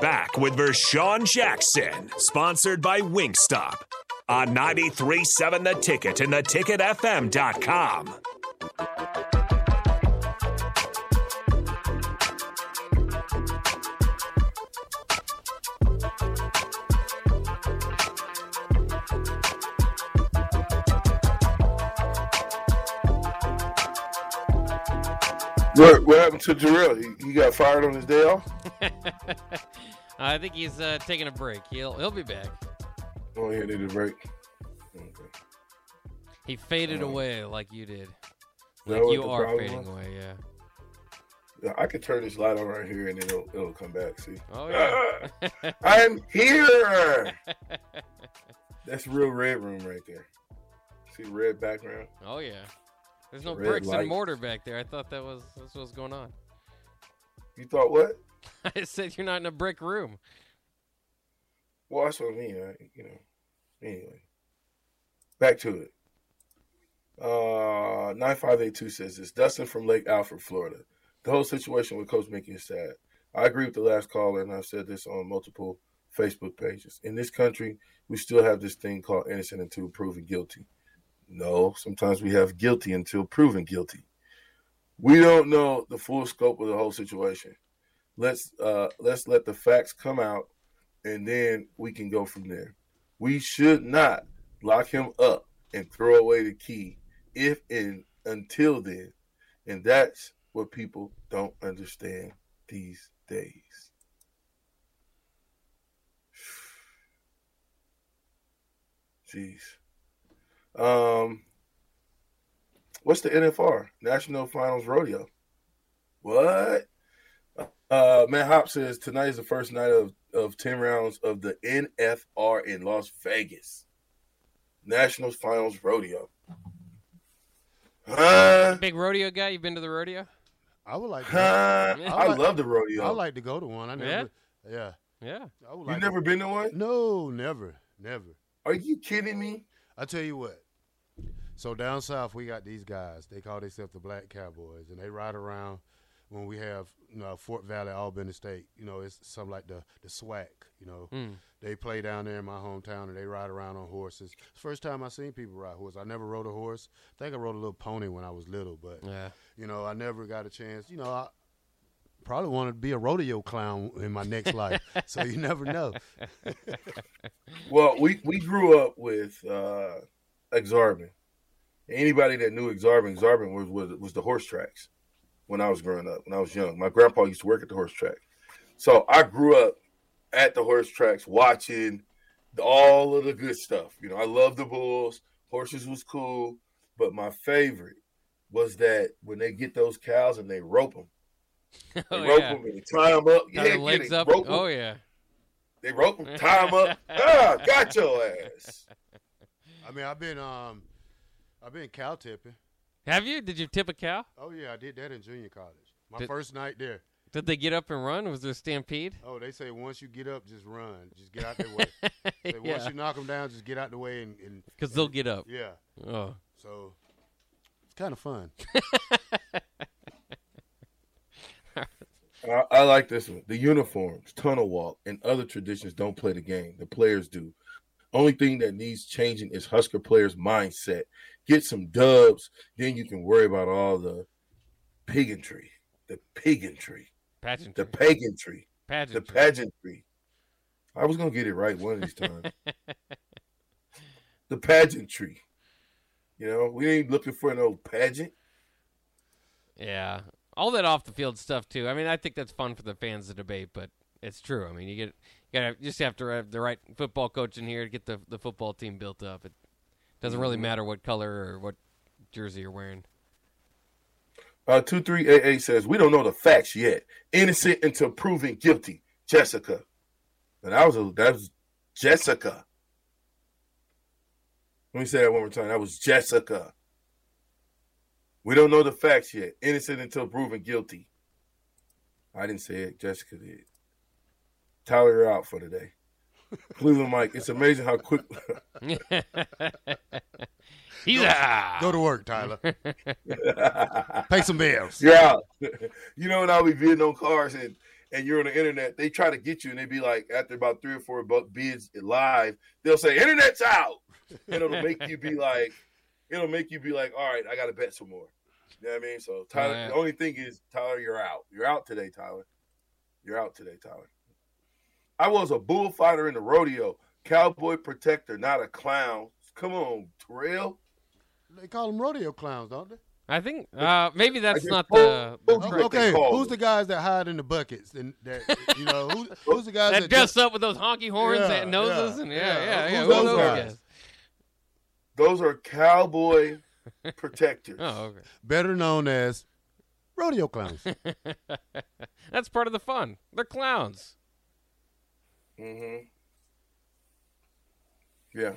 Back with Vershan Jackson, sponsored by Wingstop on 93.7 The Ticket and theticketfm.com. What, what happened to Jarrell? He, he got fired on his day off? I think he's uh, taking a break. He'll he'll be back. Oh, yeah, they did a break. Okay. He faded Oh. away like you did. Like you are fading was? away, yeah. Yeah, I could turn this light on right here and it'll, it'll come back. See? Oh yeah. I'm here. That's real red room right there. See red background? oh yeah. There's no Red bricks light. and mortar back there. I thought that was that's what's going on. You thought what? I said you're not in a brick room. Well, that's what I mean. I, you know. Anyway, back to it. Uh, nine five eight two says this. Dustin from Lake Alfred, Florida. The whole situation with Coach Mickey is sad. I agree with the last caller, and I've said this on multiple Facebook pages. In this country, we still have this thing called innocent until proven guilty. No, sometimes we have guilty until proven guilty. We don't know the full scope of the whole situation. Let's uh, let's let the facts come out, and then we can go from there. We should not lock him up and throw away the key if and until then. And that's what people don't understand these days. Jeez. Um, what's the NFR? National Finals Rodeo. What? Uh, Matt Hop says tonight is the first night of, of 10 rounds of the NFR in Las Vegas. National Finals Rodeo. Huh? Big rodeo guy. you've been to the rodeo? I would like. To, Huh? Yeah. I like- love the rodeo. I like to go to one. I never. Yeah. Yeah. I would you like never to, been to one? No, never, never. Are you kidding me? I tell you what. So down south, we got these guys. They call themselves the Black Cowboys, and they ride around when we have you know, Fort Valley, Albany State. You know, it's something like the the SWAC. You know, Mm. they play down there in my hometown, and they ride around on horses. It's the first time I seen people ride horses. I never rode a horse. I think I rode a little pony when I was little, but Yeah. you know, I never got a chance. You know, I probably wanted to be a rodeo clown in my next life. So you never know. Well, we, we grew up with uh, Ak-Sar-Ben. Anybody that knew Ak-Sar-Ben, Ak-Sar-Ben was, was was the horse tracks when I was growing up, when I was young. My grandpa used to work at the horse track. So I grew up at the horse tracks watching all of the good stuff. You know, I love the bulls. Horses was cool. But my favorite was that when they get those cows and they rope them. They Oh rope yeah. them and tie them up. Tie yeah, the yeah, legs up. rope 'em. Oh yeah. They rope them, tie them up. ah, got your ass. I mean, I've been um, I've been cow tipping. Have you? Did you tip a cow? Oh yeah, I did that in junior college. My Did- first night there. Did they get up and run? Was there a stampede? Oh, they say once you get up, just run. Just get out the way. Say, Once you knock them down, just get out the way and, and Because they'll get up. yeah. Oh. So it's kind of fun. I, I like this one. The uniforms, tunnel walk, and other traditions don't play the game. The players do. Only thing that needs changing is Husker players' mindset. Get some dubs, then you can worry about all the pigantry, the pigantry, Pageantry. the pagantry, the Pageantry. pageantry. I was gonna get it right one of these times. the pageantry. You know, we ain't looking for an old pageant. Yeah, all that off the field stuff too. I mean, I think that's fun for the fans to debate, but it's true. I mean, you get gotta you just have to have the right football coach in here to get the the football team built up. It doesn't really matter what color or what jersey you're wearing. Uh, 2388 says, We don't know the facts yet. Innocent until proven guilty. Jessica. And that was a that was Jessica. Let me say that one more time. That was Jessica. We don't know the facts yet. Innocent until proven guilty. I didn't say it. Jessica did. Tyler, you're out for today. Cleveland Mike, it's amazing how quick. He's out. Go to work, Tyler. Pay some bills. You're out. you know when I'll be bidding on cars and and you're on the internet, they try to get you and they be like, after about three or four bids live, they'll say, "Internet's out," and it'll make you be like, it'll make you be like, "All right, I got to bet some more." You know what I mean? So Tyler, Yeah. the only thing is, Tyler, you're out. You're out today, Tyler. You're out today, Tyler. I was a bullfighter in the rodeo, cowboy protector, not a clown. Come on, Terrell. They call them rodeo clowns, don't they? I think uh, maybe that's not told- the, the told you correct- what they okay, who's them. the guys that hide in the buckets and that you know who, who's the guys that that, dress up with those honky horns Yeah, and noses yeah, and yeah, yeah. yeah, yeah. Who's Who those those guys? guys? Those are cowboy protectors. Oh, okay. better known as rodeo clowns? That's part of the fun. They're clowns. Hmm Yeah.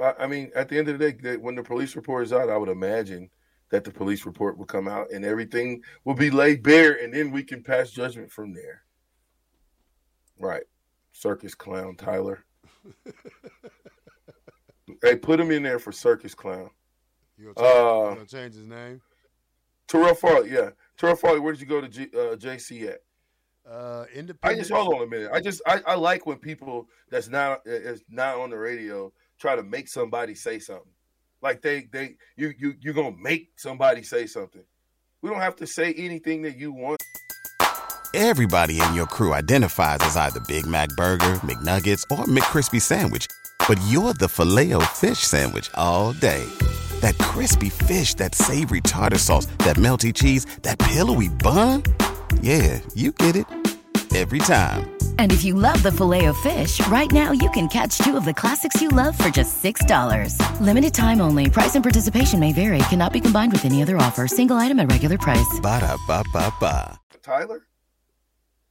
I, I mean, at the end of the day, that when the police report is out, I would imagine that the police report will come out and everything will be laid bare, and then we can pass judgment from there. Right. Circus clown, Tyler. hey, put him in there for circus clown. You gonna, change, Uh, you gonna change his name? Terrell Farley, yeah. Terrell Farley, where did you go to G, uh, JC at? Uh, independent. I just hold on a minute. I just I, I like when people that's not is not on the radio try to make somebody say something. Like they they you you you're gonna make somebody say something. We don't have to say anything that you want. Everybody in your crew identifies as either Big Mac Burger, McNuggets, or McCrispy Sandwich. But you're the filet fish Sandwich all day. That crispy fish, that savory tartar sauce, that melty cheese, that pillowy bun. Yeah, you get it. Every time. And if you love the filet of fish, right now you can catch two of the classics you love for just $6. Limited time only. Price and participation may vary. Cannot be combined with any other offer. Single item at regular price. Ba-da-ba-ba-ba. Tyler,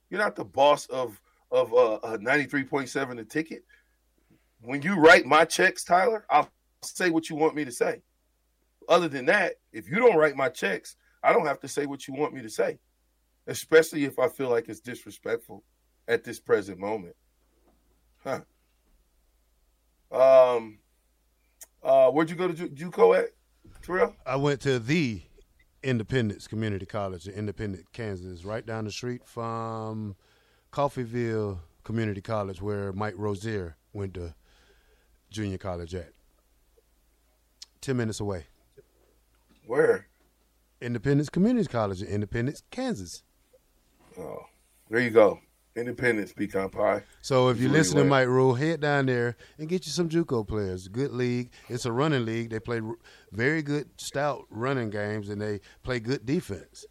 you're not the boss of of uh, uh 93.7 the ticket. When you write my checks, Tyler, I'll say what you want me to say. Other than that, if you don't write my checks, I don't have to say what you want me to say. Especially if I feel like it's disrespectful at this present moment. Huh. Um uh where'd you go to Ju- JUCO at, Terrell? I went to the Independence Community College in Independence, Kansas, right down the street from Coffeyville Community College, where Mike Rozier went to junior college at. Ten minutes away. Where? Independence Community College in Independence, Kansas. Oh, there you go. Independence, pecan pie. So if you listen to. Mike Rhule, head down there and get you some JUCO players. Good league. It's a running league. They play very good, stout running games, and they play good defense.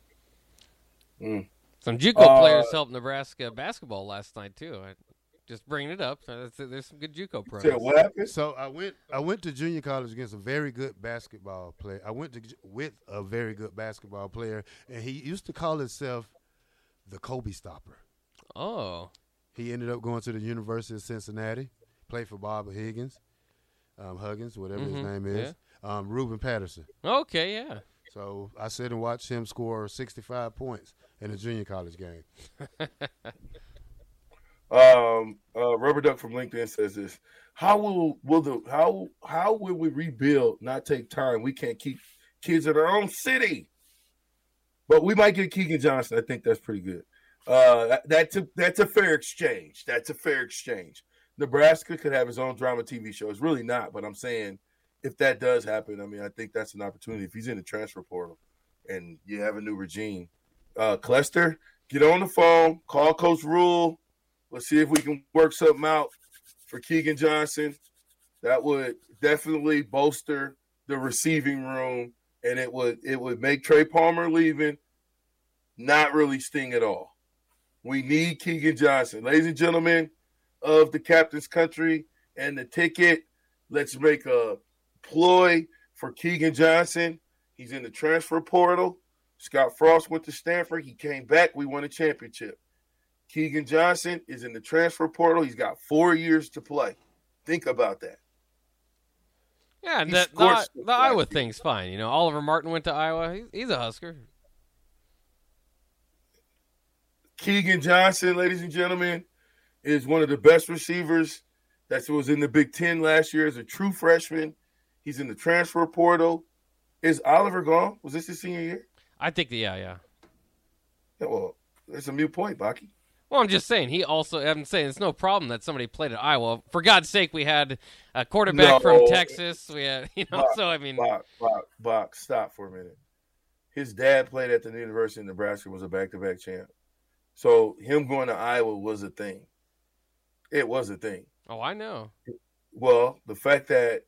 Some JUCO Uh, players helped Nebraska basketball last night too. I just bringing it up. So There's some good JUCO pros. Said what happened? So I went. I went to junior college against a very good basketball player. I went to with a very good basketball player, and he used to call himself the Kobe Stopper. Oh, He ended up going to the University of Cincinnati, played for Bob Higgins, um, Huggins, whatever his Mhm, name is, um, Ruben Patterson. okay, yeah. So I sit and watch him score 65 points in a junior college game. Um, uh, Rubber Duck from LinkedIn says this: How will will the how how will we rebuild not take time? We can't keep kids in our own city, but we might get Keagan Johnson. I think that's pretty good. Uh, that, that's a that's a fair exchange. That's a fair exchange. Nebraska could have his own drama TV show. It's really not, but I'm saying if that does happen, I mean, I think that's an opportunity. If he's in the transfer portal and you have a new regime, uh, Clester, get on the phone, call Coach Rhule. Let's see if we can work something out for Keagan Johnson. That would definitely bolster the receiving room, and it would it would make Trey Palmer leaving not really sting at all. We need Keagan Johnson, ladies and gentlemen of the captain's country and the ticket. Let's make a ploy for Keagan Johnson. He's in the transfer portal. Scott Frost went to Stanford. He came back. We won a championship. Keagan Johnson is in the transfer portal. He's got four years to play. Think about that. Yeah, and the, the, the, the Iowa thing's fine. You know, Oliver Martin went to Iowa. He's, he's a Husker. Keagan Johnson, ladies and gentlemen, is one of the best receivers that was in the Big Ten last year as a true freshman. He's in the transfer portal. Is Oliver gone? Was this his senior year? I think, that, yeah, yeah. Yeah, well, it's a new point, Baki. Well, I'm just saying. He also. I'm saying it's no problem that somebody played at Iowa. For God's sake, we had a quarterback from Texas. We had, you know. So I mean, Bach, Bach, Bach, stop for a minute. His dad played at the University of Nebraska, was a back-to-back champ. So him going to Iowa was a thing. It was a thing. oh, I know. Well, the fact that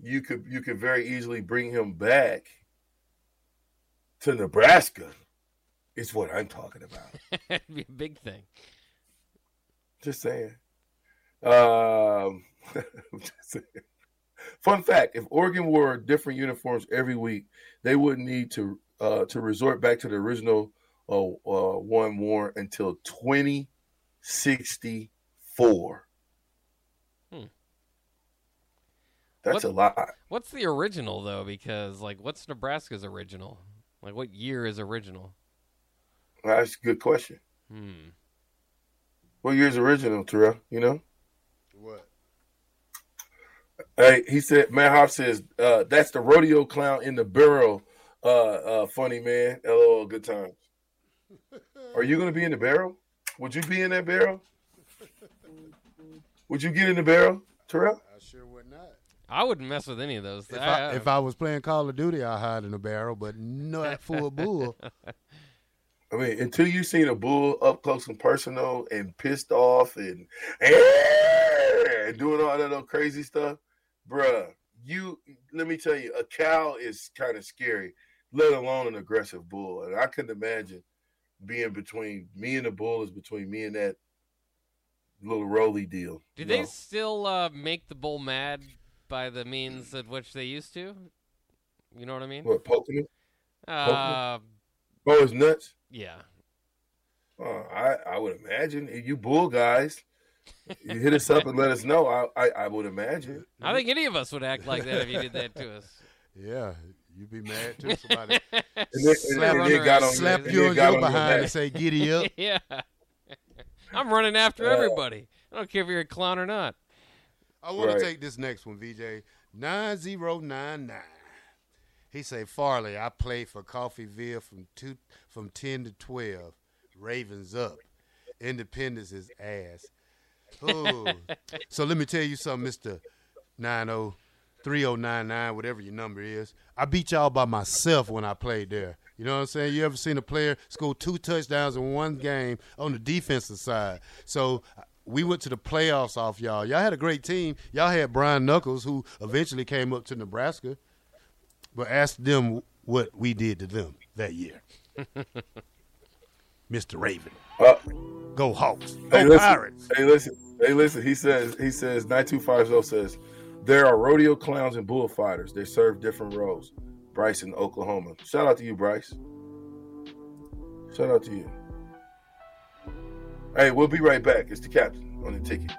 you could you could very easily bring him back to Nebraska is what I'm talking about. It'd be a big thing. Just saying. Um, just saying. Fun fact: If Oregon wore different uniforms every week, they wouldn't need to uh, to resort back to the original uh, uh, one worn until 2064. Hmm. That's What- a lot. What's the original though? Because like, what's Nebraska's original? Like, what year is original? That's a good question. Hmm. What year's original, Terrell? You know? What? Hey, he said, Matt Hoff says, uh, that's the rodeo clown in the barrel. Uh, uh, funny man. LOL, good times. Are you going to be in the barrel? Would you be in that barrel? Would you get in the barrel, Terrell? I sure would not. I wouldn't mess with any of those. If I- I, if I was playing Call of Duty, I'd hide in a barrel, but not for a bull. I mean, until you've seen a bull up close and personal and pissed off and, and doing all that little crazy stuff, bruh, you let me tell you, a cow is kind of scary, let alone an aggressive bull. And I couldn't imagine being between me and the bull is between me and that little roly deal. Do they know? still uh, make the bull mad by the means at which they used to? You know what I mean? what poking him? Uh, Oh, his nuts. Yeah. Uh, I I would imagine if you bull guys, you hit us up and let us know. I I, I would imagine. I think any of us would act like that if you did that to us. Yeah, you'd be mad too. Somebody And then, and Slap then on they her got on slap and you on your on your behind and say, "Giddy up." yeah. I'm running after Uh, everybody. I don't care if you're a clown or not. I want Right. to take this next one, VJ. 9099. He say, Farley, I played for Coffeyville from two from ten to twelve. Ravens up. Independence is ass. So let me tell you something, Mr. 90 3099, whatever your number is. I beat y'all by myself when I played there. You know what I'm saying? You ever seen a player score two touchdowns in one game on the defensive side? So uh, we went to the playoffs off y'all. Y'all had a great team. Y'all had Brian Knuckles, who eventually came up to Nebraska. But ask them what we did to them that year. Mr. Raven. Uh, Go Hawks. hey, Go listen, Pirates. hey, listen, hey, listen. He says, he says, nine two five zero says, there are rodeo clowns and bullfighters. They serve different roles. Bryce in Oklahoma. Shout out to you, Bryce. Shout out to you. Hey, we'll be right back. It's the captain on the ticket.